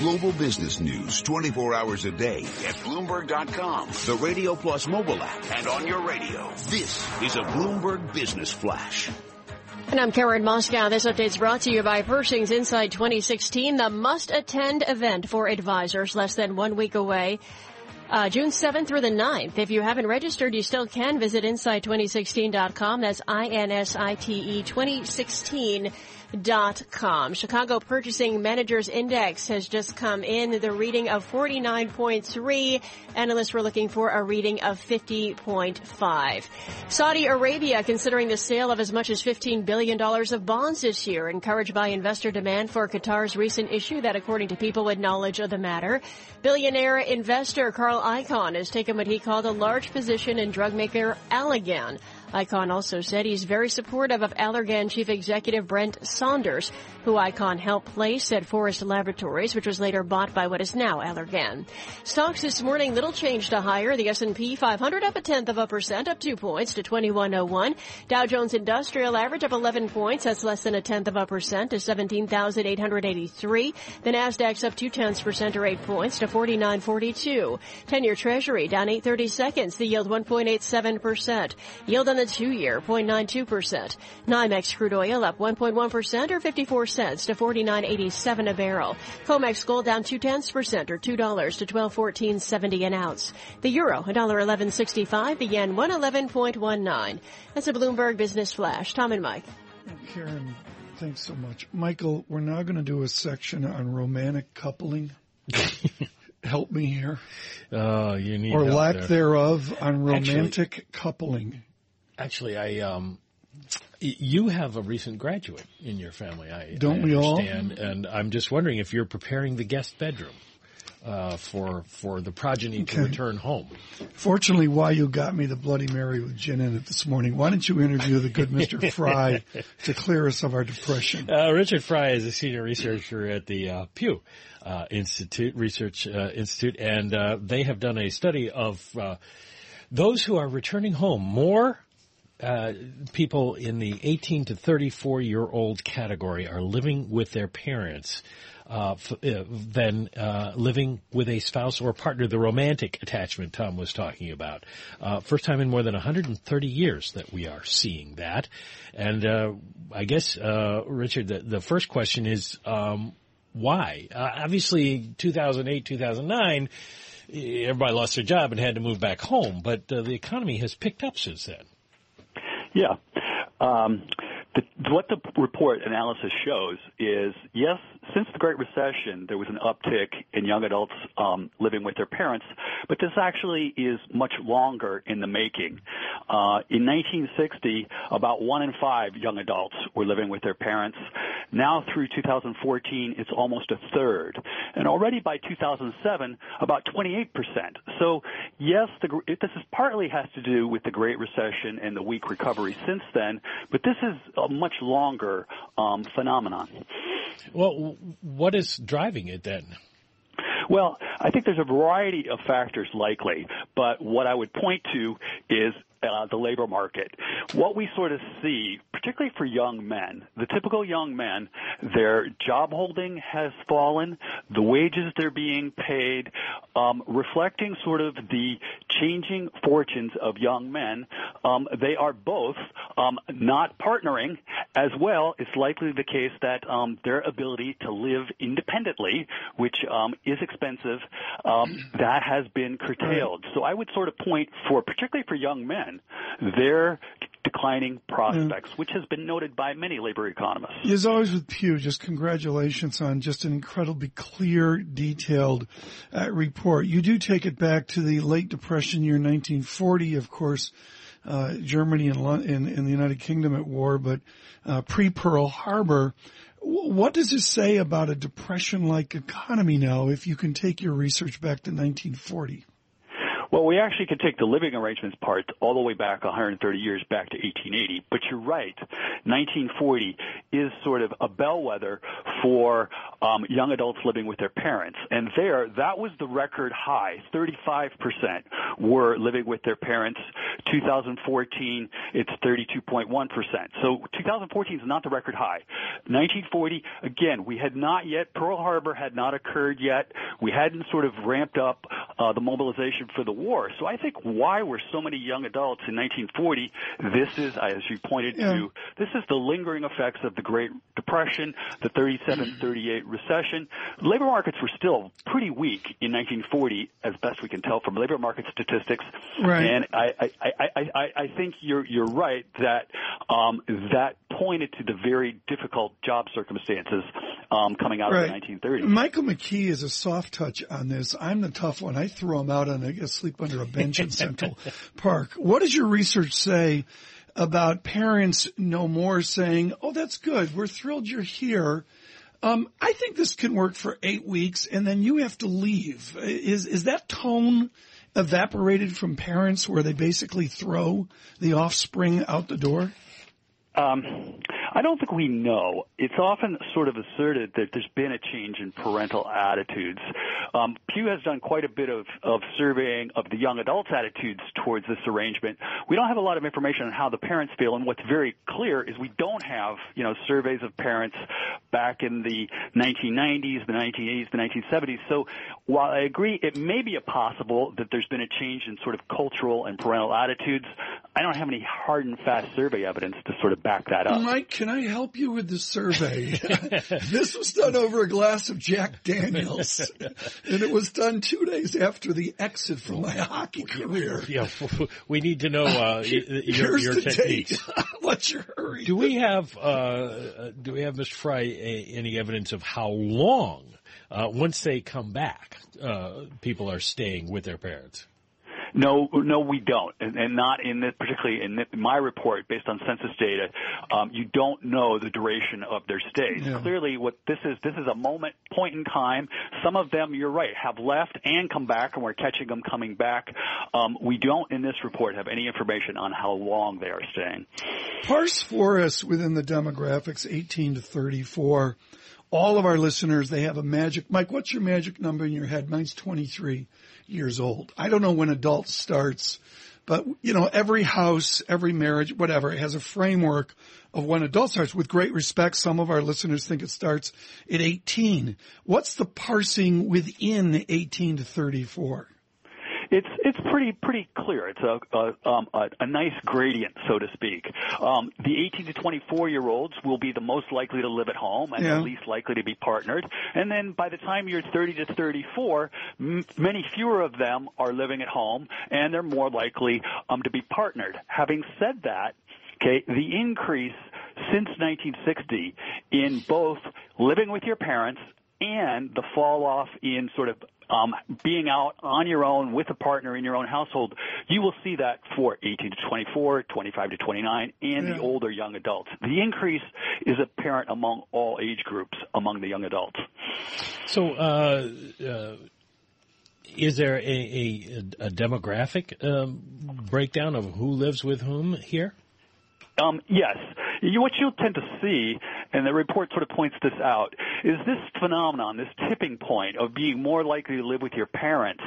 Global business news 24 hours a day at Bloomberg.com, the Radio Plus mobile app, and on your radio. This is a Bloomberg Business Flash. And I'm Karen Moskow. This update is brought to you by Pershing's Insight 2016, the must-attend event for advisors less than one week away. Uh, June 7th through the 9th. If you haven't registered, you still can visit insight2016.com. That's I-N-S-I-T-E 2016 Dot com. Chicago Purchasing Managers Index has just come in. The reading of 49.3. Analysts were looking for a reading of 50.5. Saudi Arabia considering the sale of as much as $15 billion of bonds this year, encouraged by investor demand for Qatar's recent issue that according to people with knowledge of the matter, billionaire investor Carl Icahn has taken what he called a large position in drug maker Allergan. Icahn also said he's very supportive of Allergan Chief Executive Brent Saunders, who Icahn helped place at Forest Laboratories, which was later bought by what is now Allergan. Stocks this morning, little change to higher. The S&P 500 up a tenth of a percent, up two points to 2101. Dow Jones Industrial average up 11 points, that's less than a tenth of a percent to 17,883. The Nasdaq's up two tenths percent or eight points to 4942. 10-year Treasury down 830 seconds. The yield 1.87 percent. Yield on the two-year, 0.92%. NYMEX crude oil up 1.1% or 54 cents to 49.87 a barrel. COMEX gold down two tenths percent or $2 to 12.1470 an ounce. The euro, $1.1165. The yen, 111.19. That's a Bloomberg Business Flash. Tom and Mike. Karen, thanks so much. Michael, we're now going to do a section on romantic coupling. Help me here. Uh, you need or lack there. thereof on romantic Actually, coupling. Actually, I um, you have a recent graduate in your family. I don't I we all? And I'm just wondering if you're preparing the guest bedroom. Uh, for for the progeny okay. to return home. Fortunately, why you got me the Bloody Mary with gin in it this morning. Why don't you interview the good Mr. Fry to clear us of our depression? Uh, Richard Fry is a senior researcher at the uh, Pew uh, Institute Research uh, Institute, and uh, they have done a study of those who are returning home. More uh, people in the 18 to 34 year old category are living with their parents uh, f- uh, than uh, living with a spouse or partner, the romantic attachment Tom was talking about. Uh, first time in more than 130 years that we are seeing that. And I guess, Richard, the, the, first question is um, why? obviously, 2008, 2009, everybody lost their job and had to move back home, but the economy has picked up since then. Yeah. Um, the, what the report analysis shows is yes, since the Great Recession, there was an uptick in young adults um, living with their parents, but this actually is much longer in the making. Uh, in 1960, about one in five young adults were living with their parents. Now through 2014, it's almost a third. And already by 2007, about 28%. So yes, the, this is partly has to do with the Great Recession and the weak recovery since then, but this is a much longer um, phenomenon. Well, what is driving it then? Well, I think there's a variety of factors likely, but what I would point to is uh, the labor market. What we sort of see, particularly for young men, the typical young men, their job holding has fallen, the wages they're being paid, um, reflecting sort of the changing fortunes of young men. Um, they are both um, not partnering, as well. It's likely the case that um, their ability to live independently, which um, is expensive, um, that has been curtailed. So I would sort of point for, particularly for young men, their declining prospects, which has been noted by many labor economists. As always with Pew, just congratulations on just an incredibly clear, detailed uh, report. You do take it back to the late Depression year 1940, of course. Uh, Germany and, in, in, the United Kingdom at war, but uh, pre-Pearl Harbor. What does it say about a depression-like economy now if you can take your research back to 1940? Well, we actually can take the living arrangements part all the way back 130 years back to 1880. But you're right. 1940 is sort of a bellwether for um, young adults living with their parents. And there, that was the record high. 35% were living with their parents. 2014, it's 32.1%. So 2014 is not the record high. 1940, again, we had not yet, Pearl Harbor had not occurred yet. We hadn't sort of ramped up uh, the mobilization for the war. So I think why were so many young adults in 1940, this is, as you pointed yeah. to, this is the lingering effects of the Great Depression, the 37-38 recession. Labor markets were still pretty weak in 1940, as best we can tell from labor market statistics. Right. And I, I, I, I, I think you're, you're right that um, that pointed to the very difficult job circumstances um, coming out right. of the 1930s. Michael McKee is a soft touch on this. I'm the tough one. I throw him out on a, sleep under a bench in Central Park. What does your research say about parents no more saying, "Oh, that's good. We're thrilled you're here." Um, I think this can work for eight weeks, and then you have to leave. Is is that tone evaporated from parents, where they basically throw the offspring out the door? Um, I don't think we know. It's often sort of asserted that there's been a change in parental attitudes. Um, Pew has done quite a bit of, of surveying of the young adults' attitudes towards this arrangement. We don't have a lot of information on how the parents feel, and what's very clear is we don't have, you know, surveys of parents back in the 1990s, the 1980s, the 1970s. So while I agree it may be possible that there's been a change in sort of cultural and parental attitudes, I don't have any hard and fast survey evidence to sort of back that up. Mike, can I help you with the survey? this was done over a glass of Jack Daniels, and it was done two days after the exit from my hockey career. Yeah, we need to know uh, your, your techniques. What's your hurry? Do we have uh, do we have, Mr. Fry, a, any evidence of how long? Uh, once they come back, uh, people are staying with their parents. No, no, we don't, and, and not in this, particularly in my report based on census data. Um, you don't know the duration of their stays. Yeah. Clearly, what this is, this is a moment, point in time. Some of them, you're right, have left and come back, and we're catching them coming back. Um, we don't, in this report, have any information on how long they are staying. Parse for us within the demographics 18 to 34 all of our listeners, they have a magic. Mike, what's your magic number in your head? Mine's 23 years old. I don't know when adult starts, but you know, every house, every marriage, whatever, has a framework of when adult starts. With great respect, some of our listeners think it starts at 18. What's the parsing within 18 to 34? It's it's pretty pretty clear. It's a a, um, a, a nice gradient, so to speak. Um, the 18 to 24 year olds will be the most likely to live at home and yeah. the least likely to be partnered. And then by the time you're 30 to 34, m- many fewer of them are living at home, and they're more likely um, to be partnered. Having said that, okay, the increase since 1960 in both living with your parents and the fall off in sort of um, being out on your own with a partner in your own household, you will see that for 18 to 24, 25 to 29, and yeah. the older young adults. The increase is apparent among all age groups among the young adults. So, uh, uh, is there a, a, a demographic um, breakdown of who lives with whom here? Um, yes. You, what you'll tend to see, and the report sort of points this out, is this phenomenon, this tipping point of being more likely to live with your parents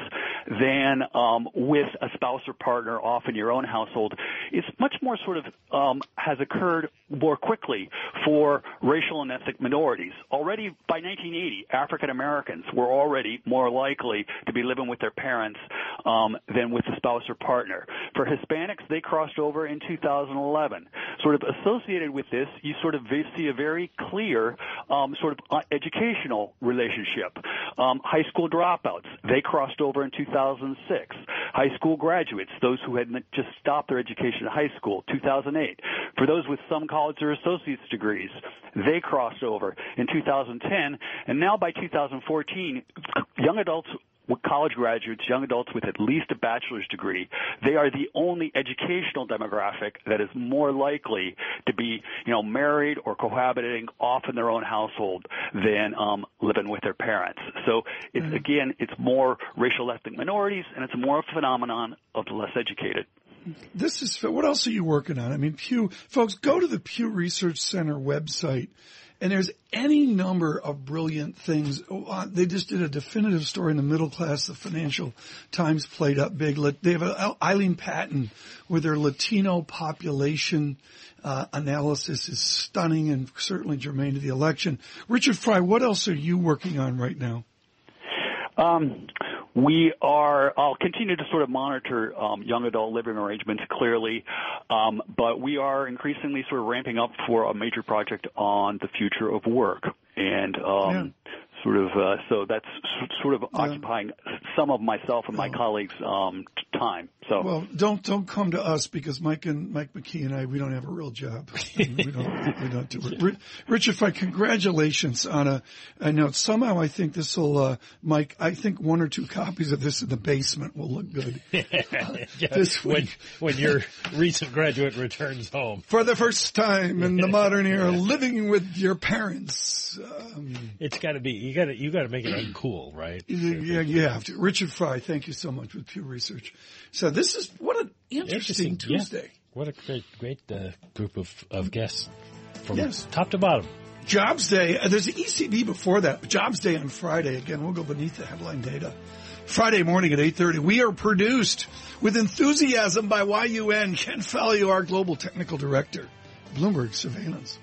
than um, with a spouse or partner, often in your own household, is much more sort of um, has occurred more quickly for racial and ethnic minorities. Already by 1980, African Americans were already more likely to be living with their parents um, than with a spouse or partner. For Hispanics, they crossed over in 2011. Sort of associated with this, you sort of see a very clear um, sort of uh, educational relationship. Um, high school dropouts, they crossed over in 2006. High school graduates, those who had just stopped their education in high school, 2008. For those with some college or associate's degrees, they crossed over in 2010. And now by 2014, young adults college graduates, young adults with at least a bachelor's degree, they are the only educational demographic that is more likely to be, you know, married or cohabiting off in their own household than um, living with their parents. So it's mm-hmm. again, it's more racial ethnic minorities, and it's more a phenomenon of the less educated. This is what else are you working on? I mean, Pew folks, go to the Pew Research Center website And there's any number of brilliant things. Oh, uh, they just did a definitive story in the middle class. The Financial Times played up big. They have Eileen Patten with their Latino population uh, analysis is stunning and certainly germane to the election. Richard Fry, what else are you working on right now? Um, we are, I'll continue to sort of monitor um, young adult living arrangements clearly, um, but we are increasingly sort of ramping up for a major project on the future of work. And um, yeah sort of uh, so that's sort of yeah. occupying some of myself and my oh. colleagues' um, time. So well, don't don't come to us because Mike and Mike McKee and I we don't have a real job. I mean, we don't we don't do it. Richard, Fry, congratulations on a. I know somehow I think this will, uh, Mike. I think one or two copies of this in the basement will look good. Uh, yeah, this when when your recent graduate returns home for the first time in the modern era, living with your parents. Um, it's got to be you got to you got to make it uncool, right? Yeah, you have to. Richard Fry, thank you so much with Pew Research. So this is what an interesting, interesting Tuesday. Yeah. What a great great uh, group of of guests from yes. top to bottom. Jobs Day. Uh, there's the ECB before that. Jobs Day on Friday. Again, we'll go beneath the headline data. Friday morning at 8.30. We are produced with enthusiasm by YUN. Ken Fallio, our global technical director. Bloomberg Surveillance.